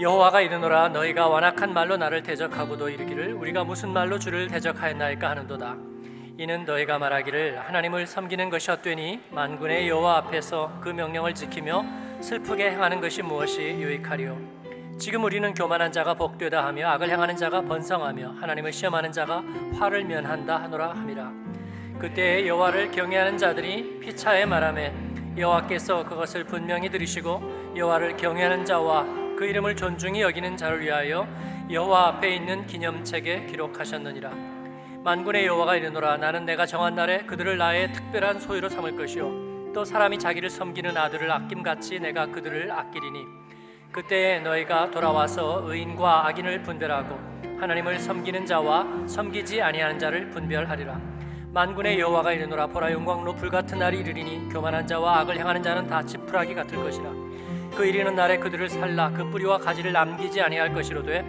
여호와가 이르노라 너희가 완악한 말로 나를 대적하고도 이르기를 우리가 무슨 말로 주를 대적하였나이까 하는도다. 이는 너희가 말하기를 하나님을 섬기는 것이 헛되니 만군의 여호와 앞에서 그 명령을 지키며 슬프게 행하는 것이 무엇이 유익하리요? 지금 우리는 교만한 자가 복되다 하며 악을 행하는 자가 번성하며 하나님을 시험하는 자가 화를 면한다 하노라 함이라. 그때 여호와를 경외하는 자들이 피차에 말하매 여호와께서 그것을 분명히 들으시고 여호와를 경외하는 자와 그 이름을 존중히 여기는 자를 위하여 여호와 앞에 있는 기념책에 기록하셨느니라. 만군의 여호와가 이르노라. 나는 내가 정한 날에 그들을 나의 특별한 소유로 삼을 것이요. 또 사람이 자기를 섬기는 아들을 아낌같이 내가 그들을 아끼리니. 그때에 너희가 돌아와서 의인과 악인을 분별하고 하나님을 섬기는 자와 섬기지 아니하는 자를 분별하리라. 만군의 여호와가 이르노라. 보라 영광로 불같은 날이 이르리니 교만한 자와 악을 행하는 자는 다 지푸라기 같을 것이라 그 이르는 날에 그들을 살라 그 뿌리와 가지를 남기지 아니할 것이로되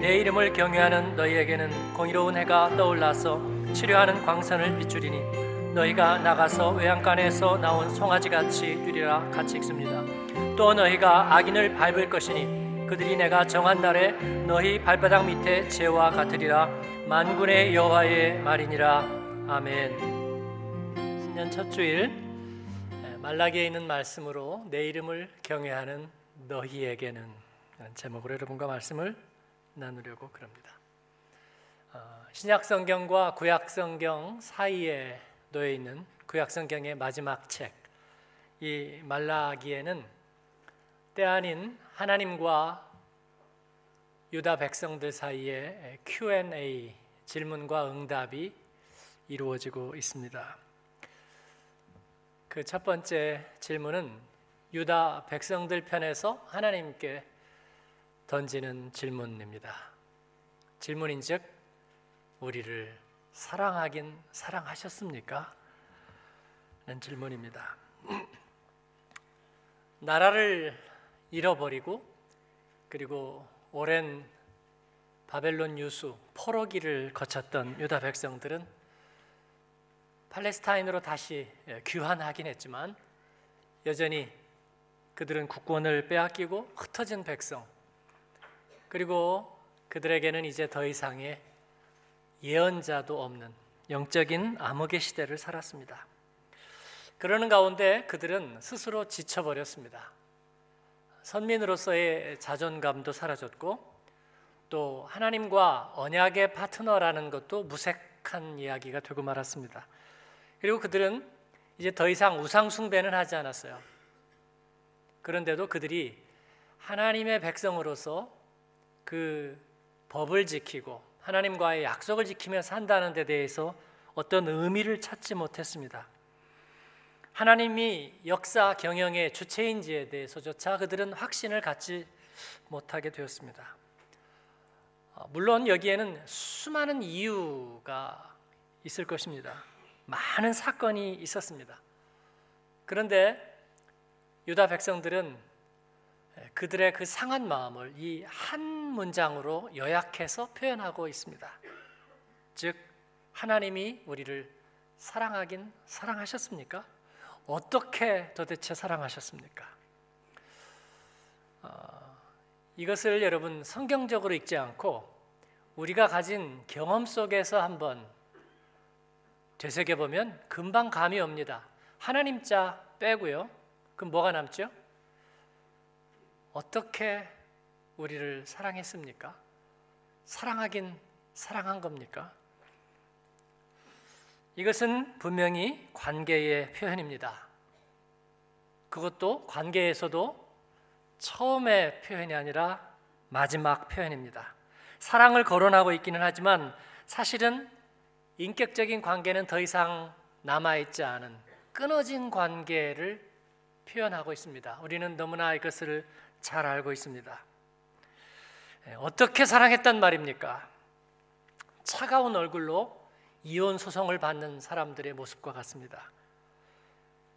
내 이름을 경외하는 너희에게는 공의로운 해가 떠올라서 치료하는 광선을 비추리니 너희가 나가서 외양간에서 나온 송아지 같이 뛰리라 같이 읽습니다. 또 너희가 악인을 밟을 것이니 그들이 내가 정한 날에 너희 발바닥 밑에 재와 같으리라 만군의 여호와의 말이니라 아멘. 신년 첫 주일 말라기에 있는 말씀으로 내 이름을 경외하는 너희에게는 제목으로 여러분과 말씀을 나누려고 그럽니다. 어, 신약 성경과 구약 성경 사이에 놓여 있는 구약 성경의 마지막 책, 이 말라기에는 때 아닌 하나님과 유다 백성들 사이에 Q&A 질문과 응답이 이루어지고 있습니다. 그 첫 번째 질문은 유다 백성들 편에서 하나님께 던지는 질문입니다. 질문인즉 우리를 사랑하긴 사랑하셨습니까? 는 질문입니다. 나라를 잃어버리고 그리고 오랜 바벨론 유수 포로기를 거쳤던 유다 백성들은 팔레스타인으로 다시 귀환하긴 했지만 여전히 그들은 국권을 빼앗기고 흩어진 백성 그리고 그들에게는 이제 더 이상의 예언자도 없는 영적인 암흑의 시대를 살았습니다. 그러는 가운데 그들은 스스로 지쳐버렸습니다. 선민으로서의 자존감도 사라졌고 또 하나님과 언약의 파트너라는 것도 무색한 이야기가 되고 말았습니다. 그리고 그들은 이제 더 이상 우상 숭배는 하지 않았어요. 그런데도 그들이 하나님의 백성으로서 그 법을 지키고 하나님과의 약속을 지키며 산다는 데 대해서 어떤 의미를 찾지 못했습니다. 하나님이 역사 경영의 주체인지에 대해서조차 그들은 확신을 갖지 못하게 되었습니다. 어, 물론 여기에는 수많은 이유가 있을 것입니다. 많은 사건이 있었습니다. 그런데 유다 백성들은 그들의 그 상한 마음을 이 한 문장으로 요약해서 표현하고 있습니다. 즉 하나님이 우리를 사랑하긴 사랑하셨습니까? 어떻게 도대체 사랑하셨습니까? 어, 이것을 여러분 성경적으로 읽지 않고 우리가 가진 경험 속에서 한번 되새겨 보면 금방 감이 옵니다. 하나님 자 빼고요. 그럼 뭐가 남죠? 어떻게 우리를 사랑했습니까? 사랑하긴 사랑한 겁니까? 이것은 분명히 관계의 표현입니다. 그것도 관계에서도 처음의 표현이 아니라 마지막 표현입니다. 사랑을 거론하고 있기는 하지만 사실은 인격적인 관계는 더 이상 남아있지 않은 끊어진 관계를 표현하고 있습니다. 우리는 너무나 이것을 잘 알고 있습니다. 예, 어떻게 사랑했단 말입니까? 차가운 얼굴로 이혼 소송을 받는 사람들의 모습과 같습니다.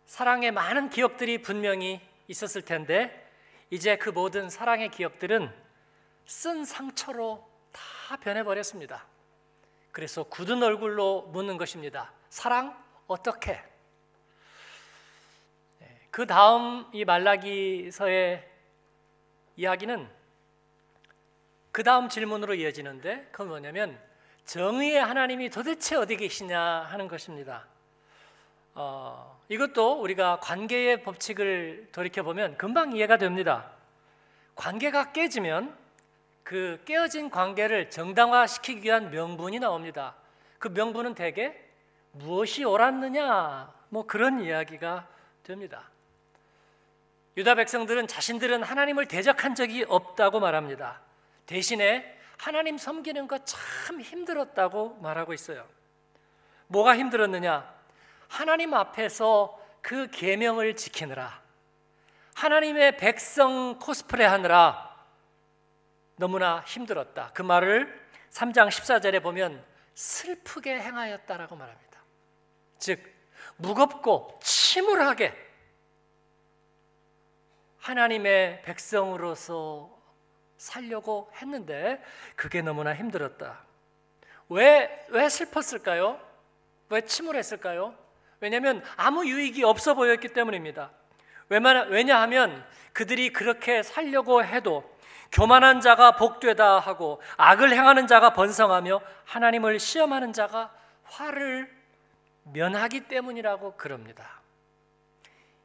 사랑의 많은 기억들이 분명히 있었을 텐데 이제 그 모든 사랑의 기억들은 쓴 상처로 다 변해버렸습니다. 그래서 굳은 얼굴로 묻는 것입니다. 사랑 어떻게? 예, 그 다음 이 말라기서의 이야기는 그 다음 질문으로 이어지는데 그건 뭐냐면 정의의 하나님이 도대체 어디 계시냐 하는 것입니다. 어, 이것도 우리가 관계의 법칙을 돌이켜 보면 금방 이해가 됩니다. 관계가 깨지면 그 깨어진 관계를 정당화시키기 위한 명분이 나옵니다. 그 명분은 대개 무엇이 옳았느냐 뭐 그런 이야기가 됩니다. 유다 백성들은 자신들은 하나님을 대적한 적이 없다고 말합니다. 대신에 하나님 섬기는 것참 힘들었다고 말하고 있어요. 뭐가 힘들었느냐? 하나님 앞에서 그 계명을 지키느라 하나님의 백성 코스프레 하느라 너무나 힘들었다. 그 말을 3장 14절에 보면 슬프게 행하였다라고 말합니다. 즉 무겁고 침울하게 하나님의 백성으로서 살려고 했는데 그게 너무나 힘들었다. 왜, 왜 슬펐을까요? 왜 침울했을까요? 왜냐하면 아무 유익이 없어 보였기 때문입니다. 왜냐하면 그들이 그렇게 살려고 해도 교만한 자가 복되다 하고 악을 행하는 자가 번성하며 하나님을 시험하는 자가 화를 면하기 때문이라고 그럽니다.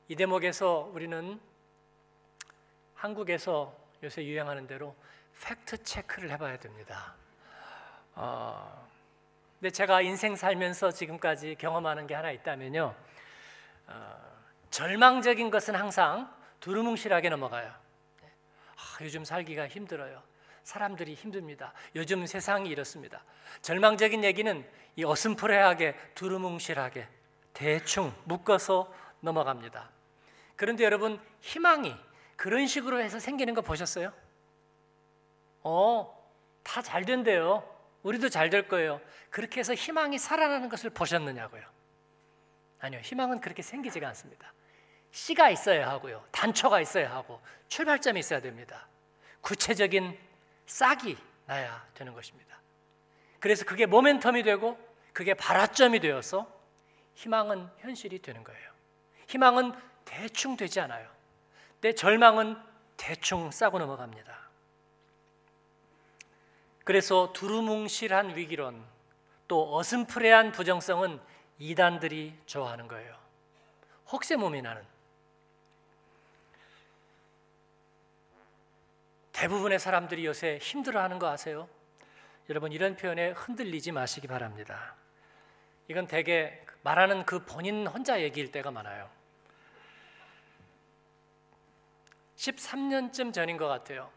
이 대목에서 우리는 한국에서 요새 유행하는 대로 팩트 체크를 해봐야 됩니다. 어, 근데 제가 인생 살면서 지금까지 경험하는 게 하나 있다면요, 어, 절망적인 것은 항상 두루뭉실하게 넘어가요. 아, 요즘 살기가 힘들어요. 사람들이 힘듭니다. 요즘 세상이 이렇습니다. 절망적인 얘기는 이 어슴푸레하게 두루뭉실하게 대충 묶어서 넘어갑니다. 그런데 여러분 희망이 그런 식으로 해서 생기는 거 보셨어요? 어, 다 잘 된대요. 우리도 잘 될 거예요. 그렇게 해서 희망이 살아나는 것을 보셨느냐고요. 아니요, 희망은 그렇게 생기지가 않습니다. 씨가 있어야 하고요. 단초가 있어야 하고 출발점이 있어야 됩니다. 구체적인 싹이 나야 되는 것입니다. 그래서 그게 모멘텀이 되고 그게 발화점이 되어서 희망은 현실이 되는 거예요. 희망은 대충 되지 않아요. 내 절망은 대충 싸고 넘어갑니다. 그래서 두루뭉실한 위기론 또 어슴푸레한 부정성은 이단들이 좋아하는 거예요. 혹세무미 나는 대부분의 사람들이 요새 힘들어하는 거 아세요? 여러분 이런 표현에 흔들리지 마시기 바랍니다. 이건 대개 말하는 그 본인 혼자 얘기일 때가 많아요. 13년쯤 전인 것 같아요.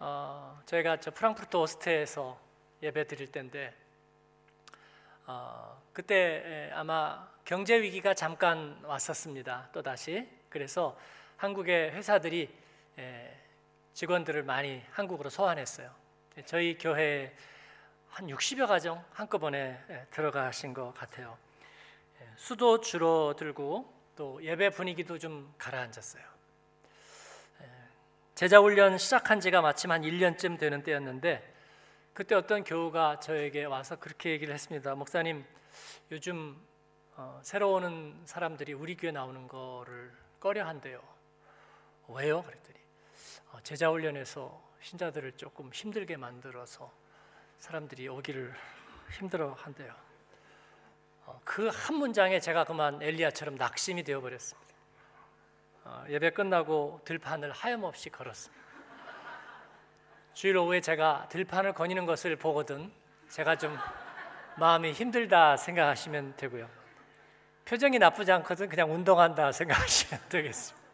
어, 저희가 저 프랑크푸르트 오스트에서 예배 드릴 때인데 어, 그때 아마 경제 위기가 잠깐 왔었습니다. 또 다시 그래서 한국의 회사들이 에, 직원들을 많이 한국으로 소환했어요. 저희 교회 한 60여 가정 한꺼번에 들어가신 것 같아요. 수도 줄어들고 또 예배 분위기도 좀 가라앉았어요. 제자 훈련 시작한 지가 마침 한 1년쯤 되는 때였는데 그때 어떤 교우가 저에게 와서 그렇게 얘기를 했습니다. 목사님, 요즘 어, 새로 오는 사람들이 우리 교회 나오는 거를 꺼려한대요. 왜요? 그랬더니 어, 제자 훈련에서 신자들을 조금 힘들게 만들어서 사람들이 오기를 힘들어 한대요. 어, 그한 문장에 제가 그만 엘리야처럼 낙심이 되어 버렸습니다. 어, 예배 끝나고 들판을 하염없이 걸었습니다. 주일 오후에 제가 들판을 거니는 것을 보거든 제가 좀 마음이 힘들다 생각하시면 되고요. 표정이 나쁘지 않거든 그냥 운동한다 생각하시면 되겠습니다.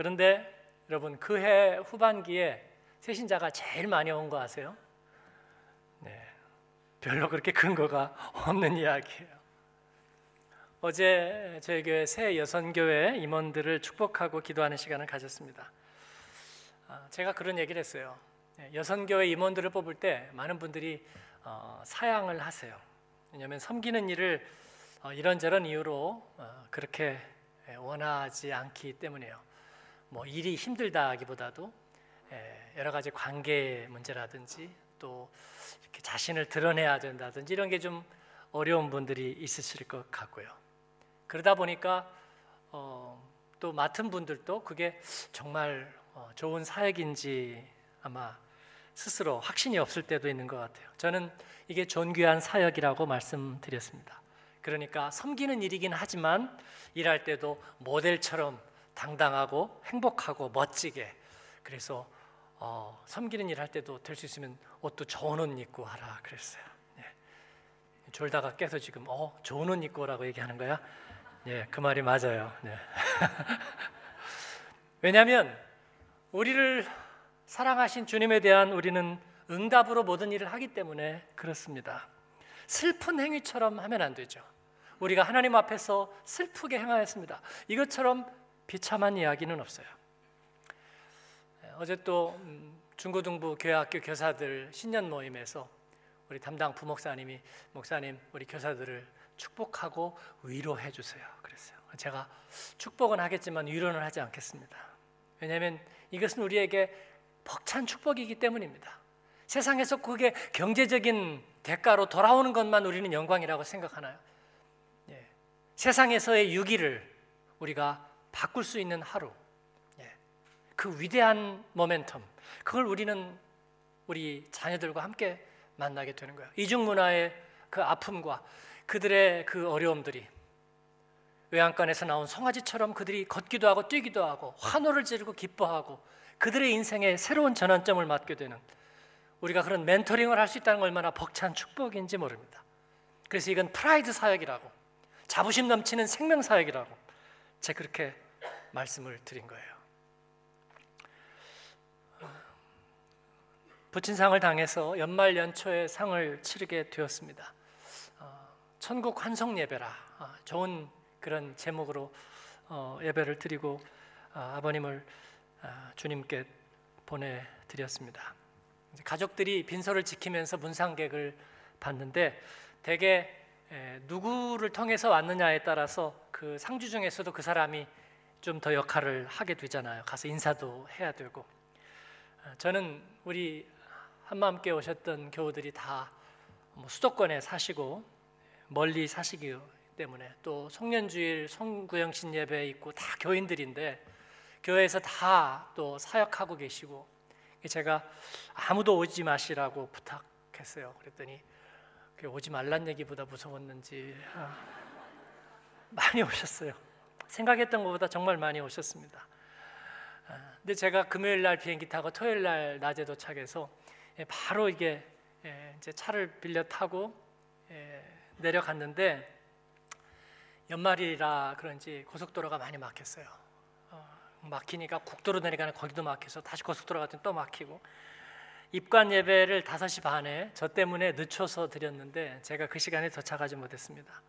그런데 여러분 그 해 후반기에 새신자가 제일 많이 온 거 아세요? 네, 별로 그렇게 근거가 없는 이야기예요. 어제 저희 교회 새 여선교회 임원들을 축복하고 기도하는 시간을 가졌습니다. 아, 제가 그런 얘기를 했어요. 네, 여선교회 임원들을 뽑을 때 많은 분들이 어, 사양을 하세요. 왜냐하면 섬기는 일을 어, 이런저런 이유로 어, 그렇게 원하지 않기 때문이에요. 뭐 일이 힘들다기보다도 예, 여러 가지 관계 문제라든지 또 이렇게 자신을 드러내야 된다든지 이런 게 좀 어려운 분들이 있으실 것 같고요. 그러다 보니까 어, 또 맡은 분들도 그게 정말 어, 좋은 사역인지 아마 스스로 확신이 없을 때도 있는 것 같아요. 저는 이게 존귀한 사역이라고 말씀드렸습니다. 그러니까 섬기는 일이긴 하지만 일할 때도 모델처럼 당당하고 행복하고 멋지게 그래서 어, 섬기는 일 할 때도 될 수 있으면 옷도 좋은 옷 입고 하라 그랬어요. 예. 졸다가 깨서 지금 어 좋은 옷 입고 오라고 얘기하는 거야? 예, 그 말이 맞아요. 예. 왜냐하면 우리를 사랑하신 주님에 대한 우리는 응답으로 모든 일을 하기 때문에 그렇습니다. 슬픈 행위처럼 하면 안 되죠. 우리가 하나님 앞에서 슬프게 행하였습니다. 이것처럼 비참한 이야기는 없어요. 어제 또 음, 중고등부 교회학교 교사들 신년 모임에서 우리 담당 부목사님이 목사님 우리 교사들을 축복하고 위로해 주세요. 그랬어요. 제가 축복은 하겠지만 위로는 하지 않겠습니다. 왜냐하면 이것은 우리에게 벅찬 축복이기 때문입니다. 세상에서 그게 경제적인 대가로 돌아오는 것만 우리는 영광이라고 생각하나요? 예. 세상에서의 유기를 우리가 바꿀 수 있는 하루, 예. 그 위대한 모멘텀, 그걸 우리는 우리 자녀들과 함께 만나게 되는 거예요. 이중 문화의 그 아픔과 그들의 그 어려움들이 외양간에서 나온 송아지처럼 그들이 걷기도 하고 뛰기도 하고 환호를 지르고 기뻐하고 그들의 인생에 새로운 전환점을 맞게 되는 우리가 그런 멘토링을 할 수 있다는 걸 얼마나 벅찬 축복인지 모릅니다. 그래서 이건 프라이드 사역이라고 자부심 넘치는 생명 사역이라고 제가 그렇게 말씀을 드린 거예요. 부친상을 당해서 연말 연초에 상을 치르게 되었습니다. 어, 천국 환송 예배라 어, 좋은 그런 제목으로 어, 예배를 드리고 아버님을 주님께 보내드렸습니다. 가족들이 빈소를 지키면서 문상객을 봤는데 대개 누구를 통해서 왔느냐에 따라서 그 상주 중에서도 그 사람이 좀 더 역할을 하게 되잖아요. 가서 인사도 해야 되고 저는 우리 한마음께 오셨던 교우들이 다뭐 수도권에 사시고 멀리 사시기 때문에 또 송년주일 송구영신 예배 있고 다 교인들인데 교회에서 다 또 사역하고 계시고 제가 아무도 오지 마시라고 부탁했어요. 그랬더니 오지 말란 얘기보다 무서웠는지 아, 많이 오셨어요. 생각했던 것보다 정말 많이 오셨습니다. 아, 근데 제가 금요일 날 비행기 타고 토요일 날 낮에 도착해서 예, 바로 이게 예, 이제 차를 빌려 타고 예, 내려갔는데 연말이라 그런지 고속도로가 많이 막혔어요. 어, 막히니까 국도로 내려가는 거기도 막혀서 다시 고속도로 갔더니 또 막히고 입관 예배를 5시 반에 저 때문에 늦춰서 드렸는데 제가 그 시간에 도착하지 못했습니다.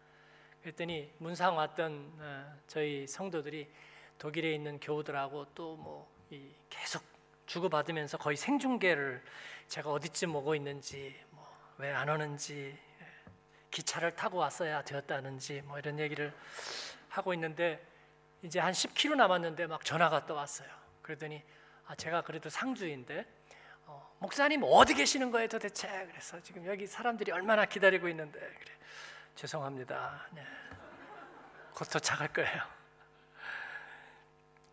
그랬더니 문상 왔던 어, 저희 성도들이 독일에 있는 교우들하고 또 뭐 계속 주고받으면서 거의 생중계를 제가 어디쯤 오고 있는지 뭐 왜 안 오는지 기차를 타고 왔어야 되었다는지 뭐 이런 얘기를 하고 있는데 이제 한 10km 남았는데 막 전화가 또 왔어요. 그러더니 아 제가 그래도 상주인데 어, 목사님 어디 계시는 거예요 도대체? 그래서 지금 여기 사람들이 얼마나 기다리고 있는데 그래 죄송합니다. 네. 곧 도착할 거예요.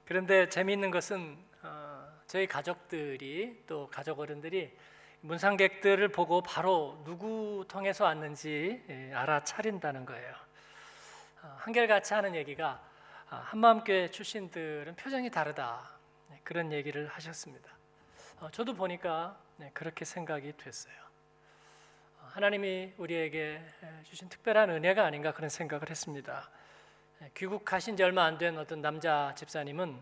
그런데 재미있는 것은 어, 저희 가족들이 또 가족 어른들이 문상객들을 보고 바로 누구 통해서 왔는지 예, 알아차린다는 거예요. 어, 한결같이 하는 얘기가 아, 한마음교회 출신들은 표정이 다르다 네, 그런 얘기를 하셨습니다. 어, 저도 보니까 네, 그렇게 생각이 됐어요. 어, 하나님이 우리에게 주신 특별한 은혜가 아닌가 그런 생각을 했습니다. 네, 귀국하신 지 얼마 안 된 어떤 남자 집사님은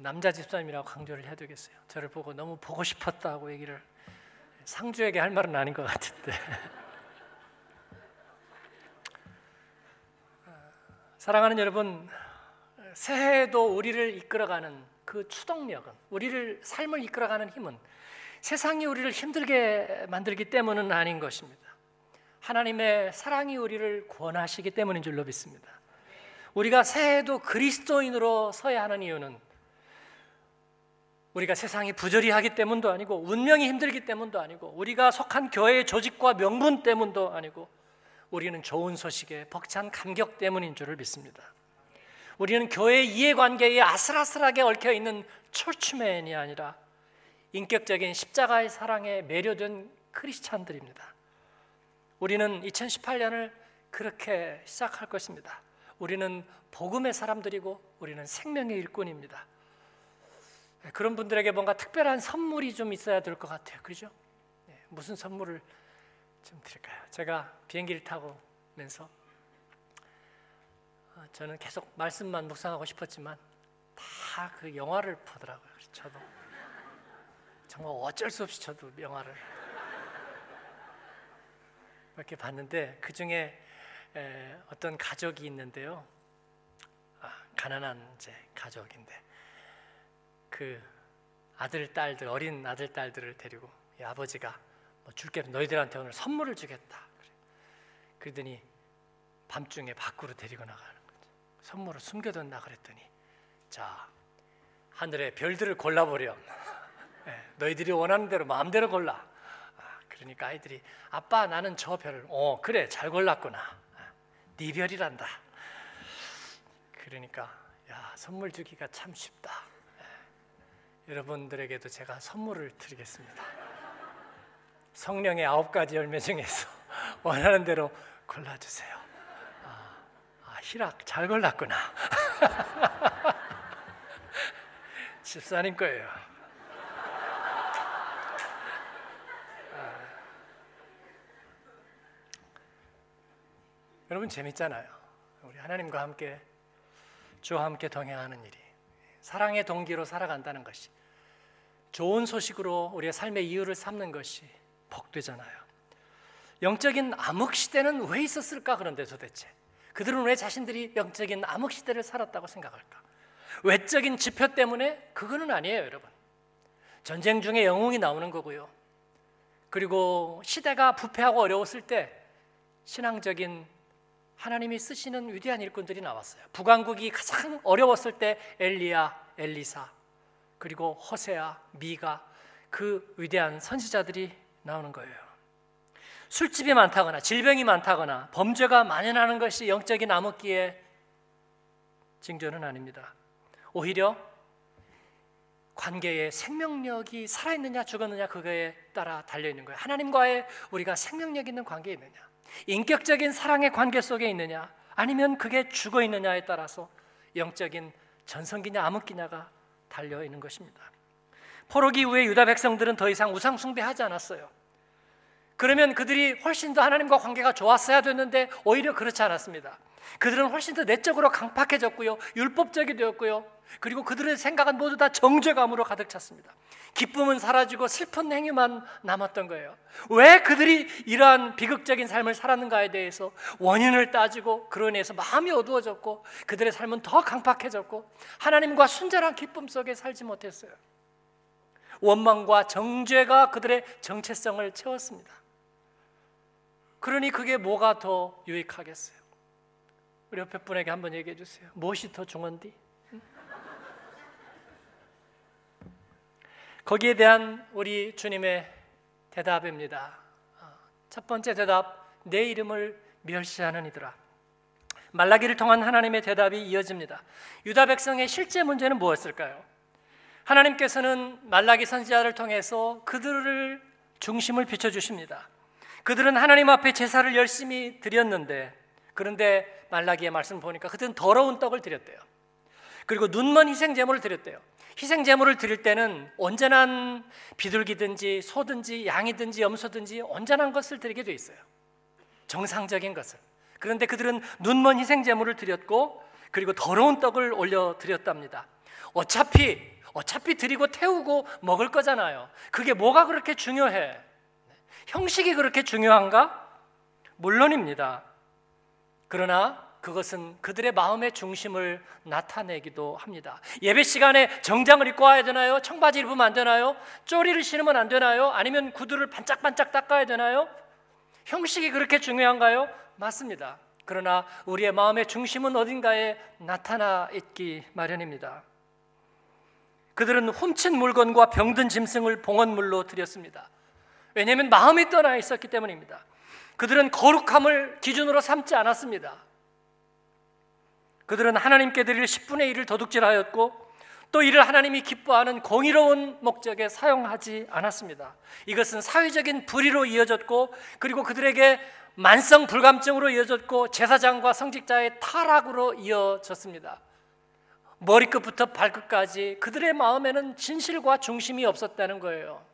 남자 집사님이라고 강조를 해야 되겠어요. 저를 보고 너무 보고 싶었다고 얘기를 상주에게 할 말은 아닌 것 같은데. 사랑하는 여러분, 새해도 우리를 이끌어가는 그 추동력은 우리를 삶을 이끌어가는 힘은 세상이 우리를 힘들게 만들기 때문은 아닌 것입니다. 하나님의 사랑이 우리를 구원하시기 때문인 줄로 믿습니다. 우리가 새해도 그리스도인으로 서야 하는 이유는 우리가 세상이 부조리 하기 때문도 아니고 운명이 힘들기 때문도 아니고 우리가 속한 교회의 조직과 명분 때문도 아니고 우리는 좋은 소식에 벅찬 감격 때문인 줄을 믿습니다. 우리는 교회 이해관계에 아슬아슬하게 얽혀 있는 철추맨이 아니라 인격적인 십자가의 사랑에 매료된 크리스찬들입니다. 우리는 2018년을 그렇게 시작할 것입니다. 우리는 복음의 사람들이고 우리는 생명의 일꾼입니다. 그런 분들에게 뭔가 특별한 선물이 좀 있어야 될 것 같아요. 그죠? 네, 무슨 선물을 좀 드릴까요? 제가 비행기를 타고 면서 어, 저는 계속 말씀만 묵상하고 싶었지만 다 그 영화를 보더라고요. 저도 정말 어쩔 수 없이 저도 영화를 이렇게 봤는데 그 중에 어떤 가족이 있는데요. 아, 가난한 이제 가족인데 그 아들 딸들 어린 아들 딸들을 데리고 아버지가 뭐 줄게 너희들한테 오늘 선물을 주겠다. 그래. 그러더니 밤중에 밖으로 데리고 나가는 거죠. 선물을 숨겨뒀나 그랬더니 자 하늘의 별들을 골라보렴. 네, 너희들이 원하는 대로 마음대로 골라. 아, 그러니까 아이들이 아빠 나는 저 별을 어 그래 잘 골랐구나. 아, 네 별이란다. 그러니까 야 선물 주기가 참 쉽다. 네, 여러분들에게도 제가 선물을 드리겠습니다. 성령의 아홉 가지 열매 중에서 원하는 대로 골라주세요. 아, 아 희락 잘 골랐구나. 집사님 거예요. 여러분 재밌잖아요. 우리 하나님과 함께 주와 함께 동행하는 일이 사랑의 동기로 살아간다는 것이 좋은 소식으로 우리의 삶의 이유를 삼는 것이 복되잖아요. 영적인 암흑 시대는 왜 있었을까 그런데 도대체 그들은 왜 자신들이 영적인 암흑 시대를 살았다고 생각할까? 외적인 지표 때문에 그거는 아니에요, 여러분. 전쟁 중에 영웅이 나오는 거고요. 그리고 시대가 부패하고 어려웠을 때 신앙적인 하나님이 쓰시는 위대한 일꾼들이 나왔어요. 북왕국이 가장 어려웠을 때 엘리야, 엘리사, 그리고 호세아, 미가 그 위대한 선지자들이 나오는 거예요. 술집이 많다거나 질병이 많다거나 범죄가 만연하는 것이 영적인 암흑기의 징조는 아닙니다. 오히려 관계의 생명력이 살아있느냐 죽었느냐 그거에 따라 달려 있는 거예요. 하나님과의 우리가 생명력 있는 관계에 있느냐, 인격적인 사랑의 관계 속에 있느냐, 아니면 그게 죽어 있느냐에 따라서 영적인 전성기냐 암흑기냐가 달려 있는 것입니다. 포로기 이후에 유다 백성들은 더 이상 우상 숭배하지 않았어요. 그러면 그들이 훨씬 더 하나님과 관계가 좋았어야 됐는데 오히려 그렇지 않았습니다. 그들은 훨씬 더 내적으로 강팍해졌고요. 율법적이 되었고요. 그리고 그들의 생각은 모두 다 정죄감으로 가득 찼습니다. 기쁨은 사라지고 슬픈 행위만 남았던 거예요. 왜 그들이 이러한 비극적인 삶을 살았는가에 대해서 원인을 따지고 인해서 마음이 어두워졌고 그들의 삶은 더 강팍해졌고 하나님과 순전한 기쁨 속에 살지 못했어요. 원망과 정죄가 그들의 정체성을 채웠습니다. 그러니 그게 뭐가 더 유익하겠어요? 우리 옆에 분에게 한번 얘기해 주세요. 무엇이 더 중요한디? 거기에 대한 우리 주님의 대답입니다. 어, 첫 번째 대답, 내 이름을 멸시하는 이들아. 말라기를 통한 하나님의 대답이 이어집니다. 유다 백성의 실제 문제는 무엇일까요? 하나님께서는 말라기 선지자를 통해서 그들을 중심을 비춰 주십니다. 그들은 하나님 앞에 제사를 열심히 드렸는데 그런데 말라기의 말씀 보니까 그들은 더러운 떡을 드렸대요. 그리고 눈먼 희생 제물을 드렸대요. 희생 제물을 드릴 때는 온전한 비둘기든지 소든지 양이든지 염소든지 온전한 것을 드리게 돼 있어요. 정상적인 것을. 그런데 그들은 눈먼 희생 제물을 드렸고 그리고 더러운 떡을 올려 드렸답니다. 어차피 어차피 드리고 태우고 먹을 거잖아요. 그게 뭐가 그렇게 중요해? 형식이 그렇게 중요한가? 물론입니다. 그러나 그것은 그들의 마음의 중심을 나타내기도 합니다. 예배 시간에 정장을 입고 와야 되나요? 청바지 입으면 안 되나요? 쪼리를 신으면 안 되나요? 아니면 구두를 반짝반짝 닦아야 되나요? 형식이 그렇게 중요한가요? 맞습니다. 그러나 우리의 마음의 중심은 어딘가에 나타나 있기 마련입니다. 그들은 훔친 물건과 병든 짐승을 봉헌물로 드렸습니다. 왜냐하면 마음이 떠나 있었기 때문입니다. 그들은 거룩함을 기준으로 삼지 않았습니다. 그들은 하나님께 드릴 10분의 1을 도둑질하였고 또 이를 하나님이 기뻐하는 공의로운 목적에 사용하지 않았습니다. 이것은 사회적인 불의로 이어졌고 그리고 그들에게 만성 불감증으로 이어졌고 제사장과 성직자의 타락으로 이어졌습니다. 머리끝부터 발끝까지 그들의 마음에는 진실과 중심이 없었다는 거예요.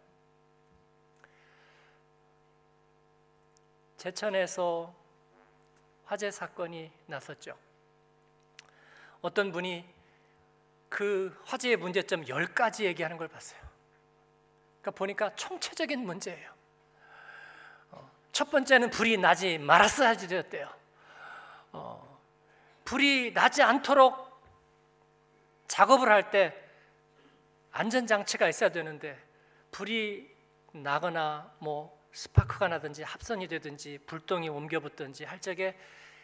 제천에서 화재 사건이 났었죠. 어떤 분이 그 화재의 문제점 10가지 얘기하는 걸 봤어요. 그러니까 보니까 총체적인 문제예요. 어, 첫 번째는 불이 나지 말았어야지 되었대요. 어, 불이 나지 않도록 작업을 할 때 안전장치가 있어야 되는데 불이 나거나 뭐 스파크가 나든지 합선이 되든지 불똥이 옮겨붙든지 할 적에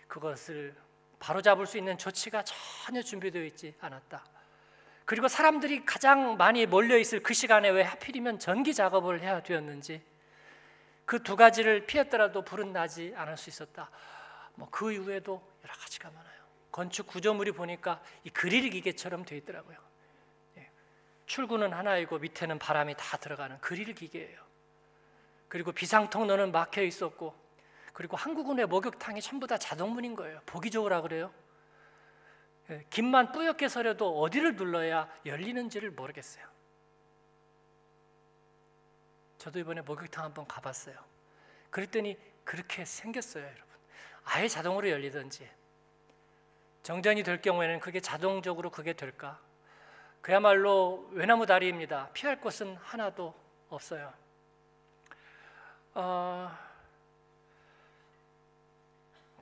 그것을 바로잡을 수 있는 조치가 전혀 준비되어 있지 않았다. 그리고 사람들이 가장 많이 몰려 있을 그 시간에 왜 하필이면 전기 작업을 해야 되었는지 그 두 가지를 피했더라도 불은 나지 않을 수 있었다. 뭐 그 이후에도 여러 가지가 많아요. 건축 구조물이 보니까 이 그릴 기계처럼 되어 있더라고요. 예. 출구는 하나이고 밑에는 바람이 다 들어가는 그릴 기계예요. 그리고 비상 통로는 막혀 있었고 그리고 한국은의 목욕탕이 전부 다 자동문인 거예요. 보기 좋으라 그래요. 예, 김만 뿌옇게 서려도 어디를 눌러야 열리는지를 모르겠어요. 저도 이번에 목욕탕 한번 가봤어요. 그랬더니 그렇게 생겼어요, 여러분. 아예 자동으로 열리든지 정전이 될 경우에는 그게 자동적으로 그게 될까? 그야말로 외나무 다리입니다. 피할 곳은 하나도 없어요. 어,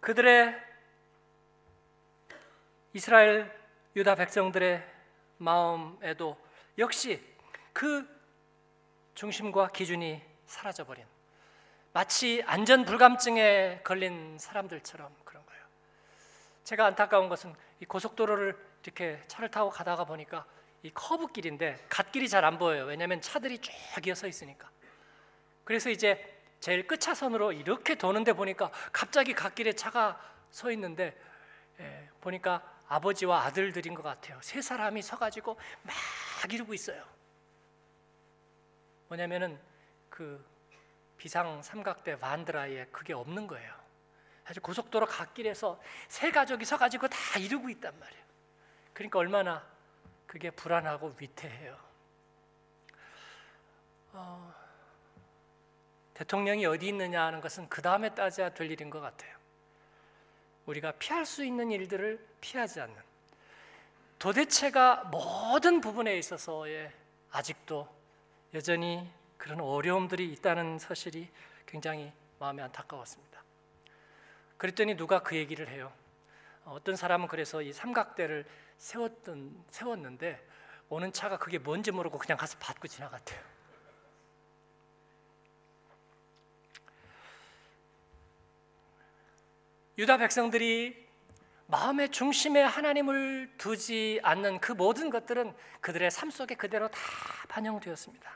그들의 이스라엘 유다 백성들의 마음에도 역시 그 중심과 기준이 사라져버린 마치 안전 불감증에 걸린 사람들처럼 그런 거예요. 제가 안타까운 것은 이 고속도로를 이렇게 차를 타고 가다가 보니까 이 커브길인데 갓길이 잘 안 보여요. 왜냐하면 차들이 쭉 이어서 있으니까. 그래서 이제 제일 끝차선으로 이렇게 도는데 보니까 갑자기 갓길에 차가 서 있는데 예, 보니까 아버지와 아들들인 것 같아요. 세 사람이 서가지고 막 이러고 있어요. 뭐냐면은 그 비상 삼각대 반드라이에 그게 없는 거예요. 아주 고속도로 갓길에서 세 가족이 서가지고 다 이러고 있단 말이에요. 그러니까 얼마나 그게 불안하고 위태해요. 어, 대통령이 어디 있느냐 하는 것은 그 다음에 따져야 될 일인 것 같아요. 우리가 피할 수 있는 일들을 피하지 않는 도대체가 모든 부분에 있어서의 아직도 여전히 그런 어려움들이 있다는 사실이 굉장히 마음이 안타까웠습니다. 그랬더니 누가 그 얘기를 해요. 어떤 사람은 그래서 이 삼각대를 세웠던 세웠는데 오는 차가 그게 뭔지 모르고 그냥 가서 받고 지나갔대요. 유다 백성들이 마음의 중심에 하나님을 두지 않는 그 모든 것들은 그들의 삶 속에 그대로 다 반영되었습니다.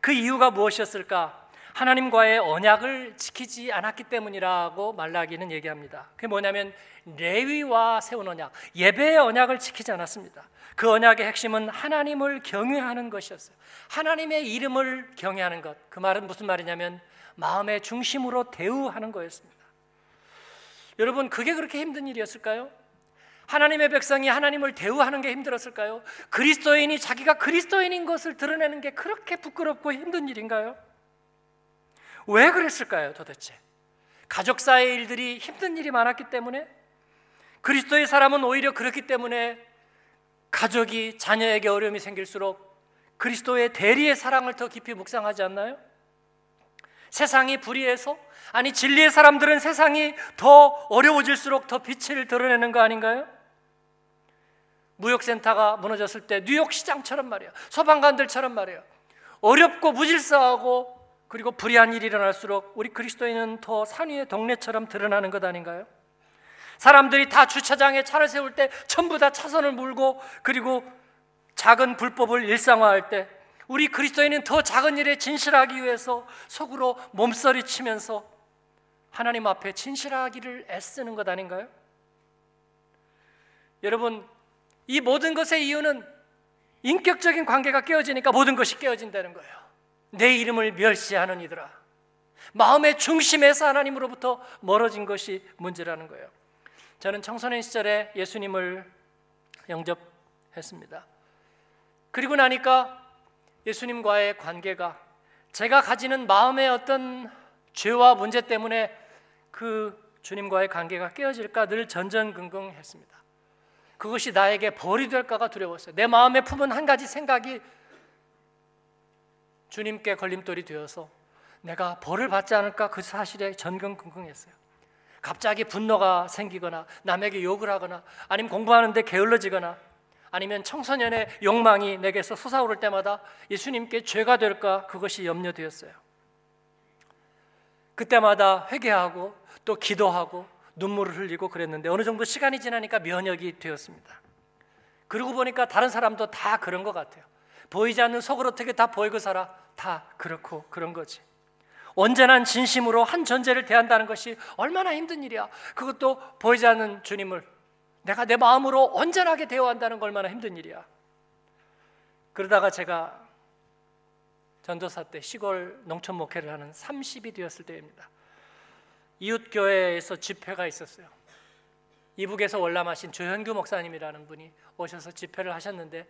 그 이유가 무엇이었을까? 하나님과의 언약을 지키지 않았기 때문이라고 말라기는 얘기합니다. 그게 뭐냐면 레위와 세운 언약, 예배의 언약을 지키지 않았습니다. 그 언약의 핵심은 하나님을 경외하는 것이었어요. 하나님의 이름을 경외하는 것. 그 말은 무슨 말이냐면 마음의 중심으로 대우하는 거였습니다. 여러분 그게 그렇게 힘든 일이었을까요? 하나님의 백성이 하나님을 대우하는 게 힘들었을까요? 그리스도인이 자기가 그리스도인인 것을 드러내는 게 그렇게 부끄럽고 힘든 일인가요? 왜 그랬을까요, 도대체? 가족 사이의 일들이 힘든 일이 많았기 때문에 그리스도의 사람은 오히려 그렇기 때문에 가족이 자녀에게 어려움이 생길수록 그리스도의 대리의 사랑을 더 깊이 묵상하지 않나요? 세상이 불의해서 아니 진리의 사람들은 세상이 더 어려워질수록 더 빛을 드러내는 거 아닌가요? 무역센터가 무너졌을 때 뉴욕 시장처럼 말이에요. 소방관들처럼 말이에요. 어렵고 무질서하고 그리고 불의한 일이 일어날수록 우리 그리스도인은 더 산위의 동네처럼 드러나는 것 아닌가요? 사람들이 다 주차장에 차를 세울 때 전부 다 차선을 물고 그리고 작은 불법을 일상화할 때 우리 그리스도인은 더 작은 일에 진실하기 위해서 속으로 몸서리 치면서 하나님 앞에 진실하기를 애쓰는 것 아닌가요? 여러분, 이 모든 것의 이유는 인격적인 관계가 깨어지니까 모든 것이 깨어진다는 거예요. 내 이름을 멸시하는 이들아. 마음의 중심에서 하나님으로부터 멀어진 것이 문제라는 거예요. 저는 청소년 시절에 예수님을 영접했습니다. 그리고 나니까 예수님과의 관계가 제가 가지는 마음의 어떤 죄와 문제 때문에 그 주님과의 관계가 깨어질까 늘 전전긍긍했습니다. 그것이 나에게 벌이 될까가 두려웠어요. 내 마음에 품은 한 가지 생각이 주님께 걸림돌이 되어서 내가 벌을 받지 않을까 그 사실에 전긍긍긍했어요. 갑자기 분노가 생기거나 남에게 욕을 하거나 아니면 공부하는데 게을러지거나 아니면 청소년의 욕망이 내게서 솟아오를 때마다 예수님께 죄가 될까 그것이 염려되었어요. 그때마다 회개하고 또 기도하고 눈물을 흘리고 그랬는데 어느 정도 시간이 지나니까 면역이 되었습니다. 그러고 보니까 다른 사람도 다 그런 것 같아요. 보이지 않는 속을 어떻게 다 보이고 살아? 다 그렇고 그런 거지. 언제나 진심으로 한 존재를 대한다는 것이 얼마나 힘든 일이야. 그것도 보이지 않는 주님을 내가 내 마음으로 온전하게 대화한다는 거 얼마나 힘든 일이야. 그러다가 제가 전도사 때 시골 농촌 목회를 하는 30이 되었을 때입니다. 이웃 교회에서 집회가 있었어요. 이북에서 월남하신 조현규 목사님이라는 분이 오셔서 집회를 하셨는데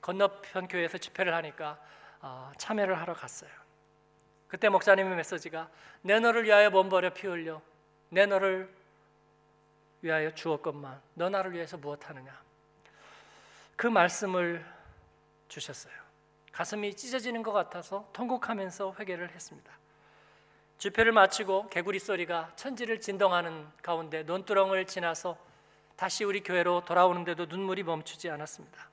건너편 교회에서 집회를 하니까 어, 참여를 하러 갔어요. 그때 목사님의 메시지가 내 너를 위하여 몸 버려 피 흘려 내 너를 위하여 주었건만 너 나를 위해서 무엇 하느냐 그 말씀을 주셨어요. 가슴이 찢어지는 것 같아서 통곡하면서 회개를 했습니다. 집회를 마치고 개구리 소리가 천지를 진동하는 가운데 논두렁을 지나서 다시 우리 교회로 돌아오는데도 눈물이 멈추지 않았습니다.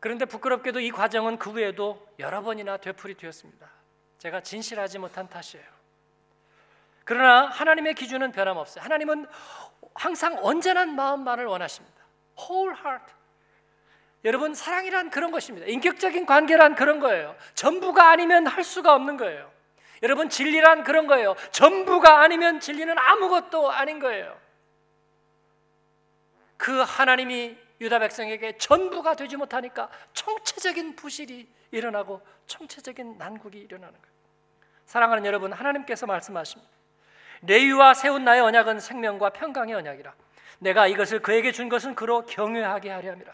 그런데 부끄럽게도 이 과정은 그 후에도 여러 번이나 되풀이 되었습니다. 제가 진실하지 못한 탓이에요. 그러나 하나님의 기준은 변함없어요. 하나님은 항상 언제나 마음만을 원하십니다. whole heart. 여러분 사랑이란 그런 것입니다. 인격적인 관계란 그런 거예요. 전부가 아니면 할 수가 없는 거예요. 여러분 진리란 그런 거예요. 전부가 아니면 진리는 아무것도 아닌 거예요. 그 하나님이 유다 백성에게 전부가 되지 못하니까 총체적인 부실이 일어나고 총체적인 난국이 일어나는 거예요. 사랑하는 여러분, 하나님께서 말씀하십니다. 레위와 세운 나의 언약은 생명과 평강의 언약이라. 내가 이것을 그에게 준 것은 그로 경외하게 하려 함이라.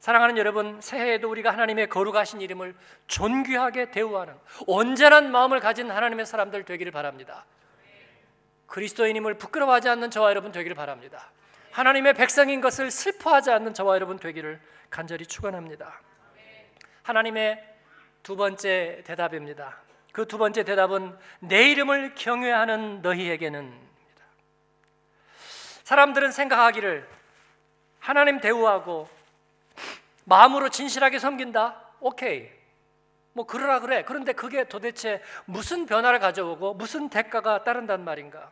사랑하는 여러분, 새해에도 우리가 하나님의 거룩하신 이름을 존귀하게 대우하는 온전한 마음을 가진 하나님의 사람들 되기를 바랍니다. 그리스도인임을 부끄러워하지 않는 저와 여러분 되기를 바랍니다. 하나님의 백성인 것을 슬퍼하지 않는 저와 여러분 되기를 간절히 축원합니다. 하나님의 두 번째 대답입니다. 그 두 번째 대답은 내 이름을 경외하는 너희에게는 사람들은 생각하기를 하나님 대우하고 마음으로 진실하게 섬긴다. 오케이. 뭐 그러라 그래. 그런데 그게 도대체 무슨 변화를 가져오고 무슨 대가가 따른단 말인가?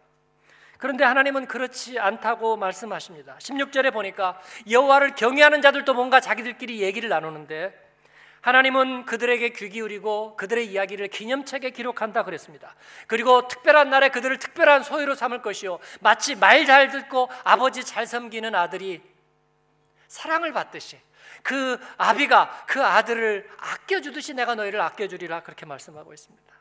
그런데 하나님은 그렇지 않다고 말씀하십니다. 16절에 보니까 여호와를 경외하는 자들도 뭔가 자기들끼리 얘기를 나누는데 하나님은 그들에게 귀 기울이고 그들의 이야기를 기념책에 기록한다 그랬습니다. 그리고 특별한 날에 그들을 특별한 소유로 삼을 것이요 마치 말 잘 듣고 아버지 잘 섬기는 아들이 사랑을 받듯이 그 아비가 그 아들을 아껴주듯이 내가 너희를 아껴주리라 그렇게 말씀하고 있습니다.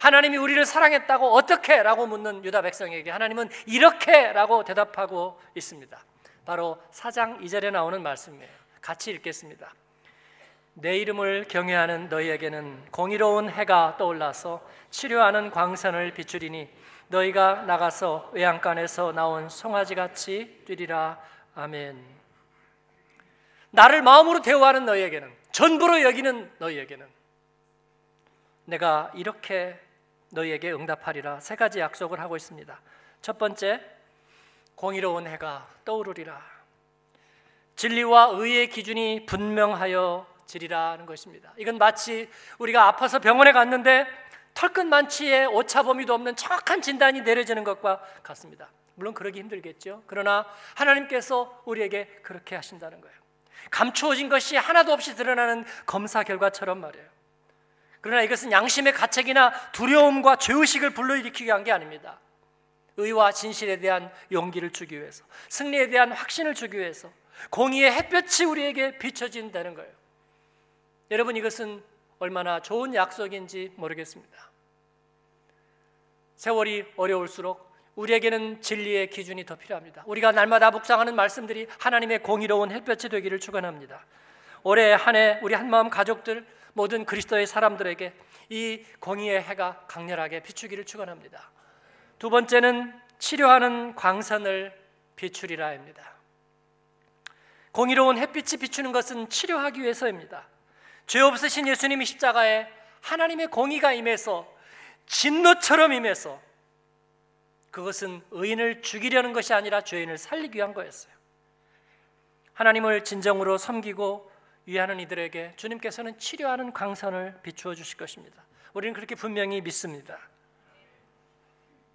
하나님이 우리를 사랑했다고 어떻게? 라고 묻는 유다 백성에게 하나님은 이렇게 라고 대답하고 있습니다. 바로 4장 2절에 나오는 말씀이에요. 같이 읽겠습니다. 내 이름을 경외하는 너희에게는 공의로운 해가 떠올라서 치료하는 광선을 비추리니 너희가 나가서 외양간에서 나온 송아지 같이 뛰리라. 아멘. 나를 마음으로 대우하는 너희에게는 전부로 여기는 너희에게는 내가 이렇게 너희에게 응답하리라 세 가지 약속을 하고 있습니다. 첫 번째, 공의로운 해가 떠오르리라. 진리와 의의 기준이 분명하여 지리라는 것입니다. 이건 마치 우리가 아파서 병원에 갔는데 털끝 만치에 오차 범위도 없는 정확한 진단이 내려지는 것과 같습니다. 물론 그러기 힘들겠죠. 그러나 하나님께서 우리에게 그렇게 하신다는 거예요. 감추어진 것이 하나도 없이 드러나는 검사 결과처럼 말이에요. 그러나 이것은 양심의 가책이나 두려움과 죄의식을 불러일으키게 한게 아닙니다. 의와 진실에 대한 용기를 주기 위해서 승리에 대한 확신을 주기 위해서 공의의 햇볕이 우리에게 비춰진다는 거예요. 여러분 이것은 얼마나 좋은 약속인지 모르겠습니다. 세월이 어려울수록 우리에게는 진리의 기준이 더 필요합니다. 우리가 날마다 묵상하는 말씀들이 하나님의 공의로운 햇볕이 되기를 축원합니다. 올해 한 해 우리 한마음 가족들 모든 그리스도의 사람들에게 이 공의의 해가 강렬하게 비추기를 축원합니다. 두 번째는 치료하는 광선을 비추리라입니다. 공의로운 햇빛이 비추는 것은 치료하기 위해서입니다. 죄 없으신 예수님이 십자가에 하나님의 공의가 임해서 진노처럼 임해서 그것은 의인을 죽이려는 것이 아니라 죄인을 살리기 위한 거였어요. 하나님을 진정으로 섬기고 위하는 이들에게 주님께서는 치료하는 광선을 비추어 주실 것입니다. 우리는 그렇게 분명히 믿습니다.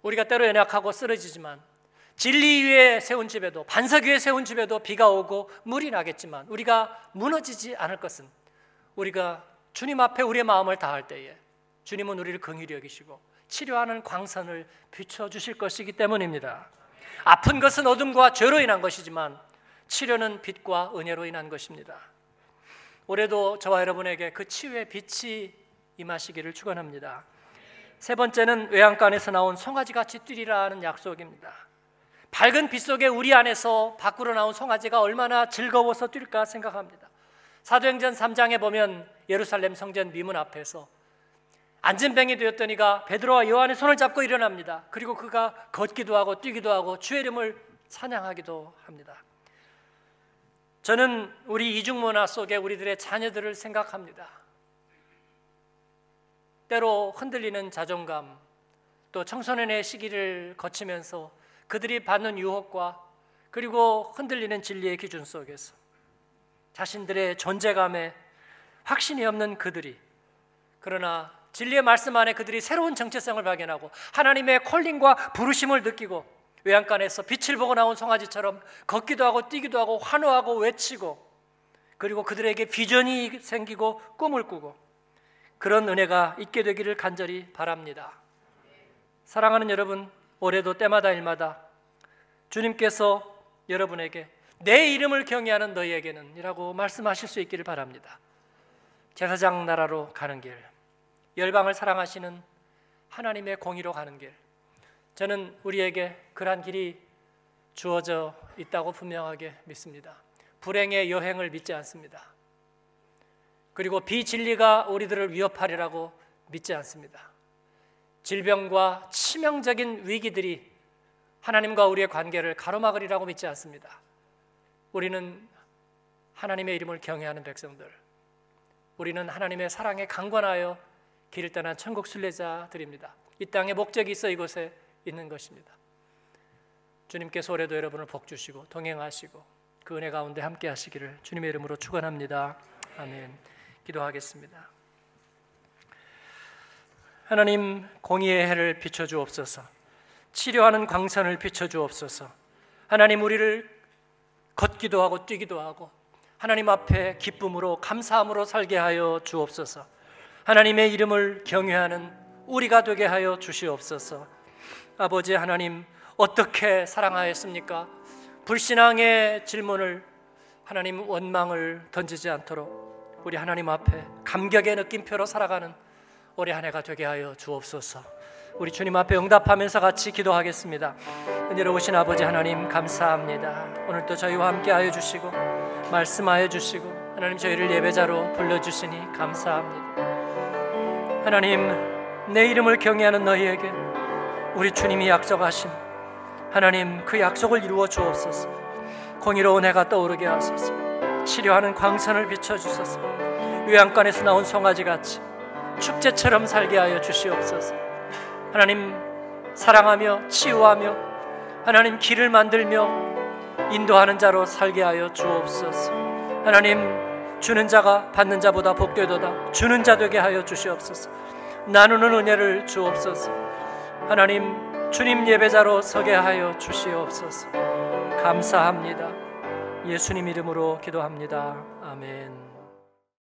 우리가 때로 연약하고 쓰러지지만 진리 위에 세운 집에도 반석 위에 세운 집에도 비가 오고 물이 나겠지만 우리가 무너지지 않을 것은 우리가 주님 앞에 우리의 마음을 다할 때에 주님은 우리를 긍휼히 여기시고 치료하는 광선을 비춰 주실 것이기 때문입니다. 아픈 것은 어둠과 죄로 인한 것이지만 치료는 빛과 은혜로 인한 것입니다. 올해도 저와 여러분에게 그 치유의 빛이 임하시기를 축원합니다. 세 번째는 외양간에서 나온 송아지 같이 뛰리라는 약속입니다. 밝은 빛 속에 우리 안에서 밖으로 나온 송아지가 얼마나 즐거워서 뛸까 생각합니다. 사도행전 3장에 보면 예루살렘 성전 미문 앞에서 안전뱅이 되었더니가 베드로와 요한의 손을 잡고 일어납니다. 그리고 그가 걷기도 하고 뛰기도 하고 주의 이름을 찬양하기도 합니다. 저는 우리 이중 문화 속에 우리들의 자녀들을 생각합니다. 때로 흔들리는 자존감, 또 청소년의 시기를 거치면서 그들이 받는 유혹과 그리고 흔들리는 진리의 기준 속에서 자신들의 존재감에 확신이 없는 그들이 그러나 진리의 말씀 안에 그들이 새로운 정체성을 발견하고 하나님의 콜링과 부르심을 느끼고 외양간에서 빛을 보고 나온 송아지처럼 걷기도 하고 뛰기도 하고 환호하고 외치고 그리고 그들에게 비전이 생기고 꿈을 꾸고 그런 은혜가 있게 되기를 간절히 바랍니다. 사랑하는 여러분, 올해도 때마다 일마다 주님께서 여러분에게 내 이름을 경외하는 너희에게는 이라고 말씀하실 수 있기를 바랍니다. 제사장 나라로 가는 길, 열방을 사랑하시는 하나님의 공의로 가는 길. 저는 우리에게 그러한 길이 주어져 있다고 분명하게 믿습니다. 불행의 여행을 믿지 않습니다. 그리고 비진리가 우리들을 위협하리라고 믿지 않습니다. 질병과 치명적인 위기들이 하나님과 우리의 관계를 가로막으리라고 믿지 않습니다. 우리는 하나님의 이름을 경외하는 백성들, 우리는 하나님의 사랑에 강권하여 길을 떠난 천국 순례자들입니다. 이 땅에 목적이 있어 이곳에 있는 것입니다. 주님께서 올해도 여러분을 복 주시고 동행하시고 그 은혜 가운데 함께 하시기를 주님의 이름으로 축원합니다. 아멘. 기도하겠습니다. 하나님 공의의 해를 비춰 주옵소서. 치료하는 광선을 비춰 주옵소서. 하나님 우리를 걷기도 하고 뛰기도 하고 하나님 앞에 기쁨으로 감사함으로 살게 하여 주옵소서. 하나님의 이름을 경외하는 우리가 되게 하여 주시옵소서. 아버지 하나님 어떻게 사랑하였습니까? 불신앙의 질문을 하나님 원망을 던지지 않도록 우리 하나님 앞에 감격의 느낌표로 살아가는 올해 한 해가 되게 하여 주옵소서. 우리 주님 앞에 응답하면서 같이 기도하겠습니다. 은혜로우신 아버지 하나님 감사합니다. 오늘도 저희와 함께 하여 주시고 말씀하여 주시고 하나님 저희를 예배자로 불러 주시니 감사합니다. 하나님 내 이름을 경외하는 너희에게 우리 주님이 약속하신 하나님 그 약속을 이루어 주옵소서. 공의로운 해가 떠오르게 하소서. 치료하는 광선을 비춰 주소서. 요양간에서 나온 송아지 같이 축제처럼 살게 하여 주시옵소서. 하나님 사랑하며 치유하며 하나님 길을 만들며 인도하는 자로 살게 하여 주옵소서. 하나님 주는 자가 받는 자보다 복되도다. 주는 자 되게 하여 주시옵소서. 나누는 은혜를 주옵소서. 하나님 주님 예배자로 서게 하여 주시옵소서. 감사합니다. 예수님 이름으로 기도합니다. 아멘.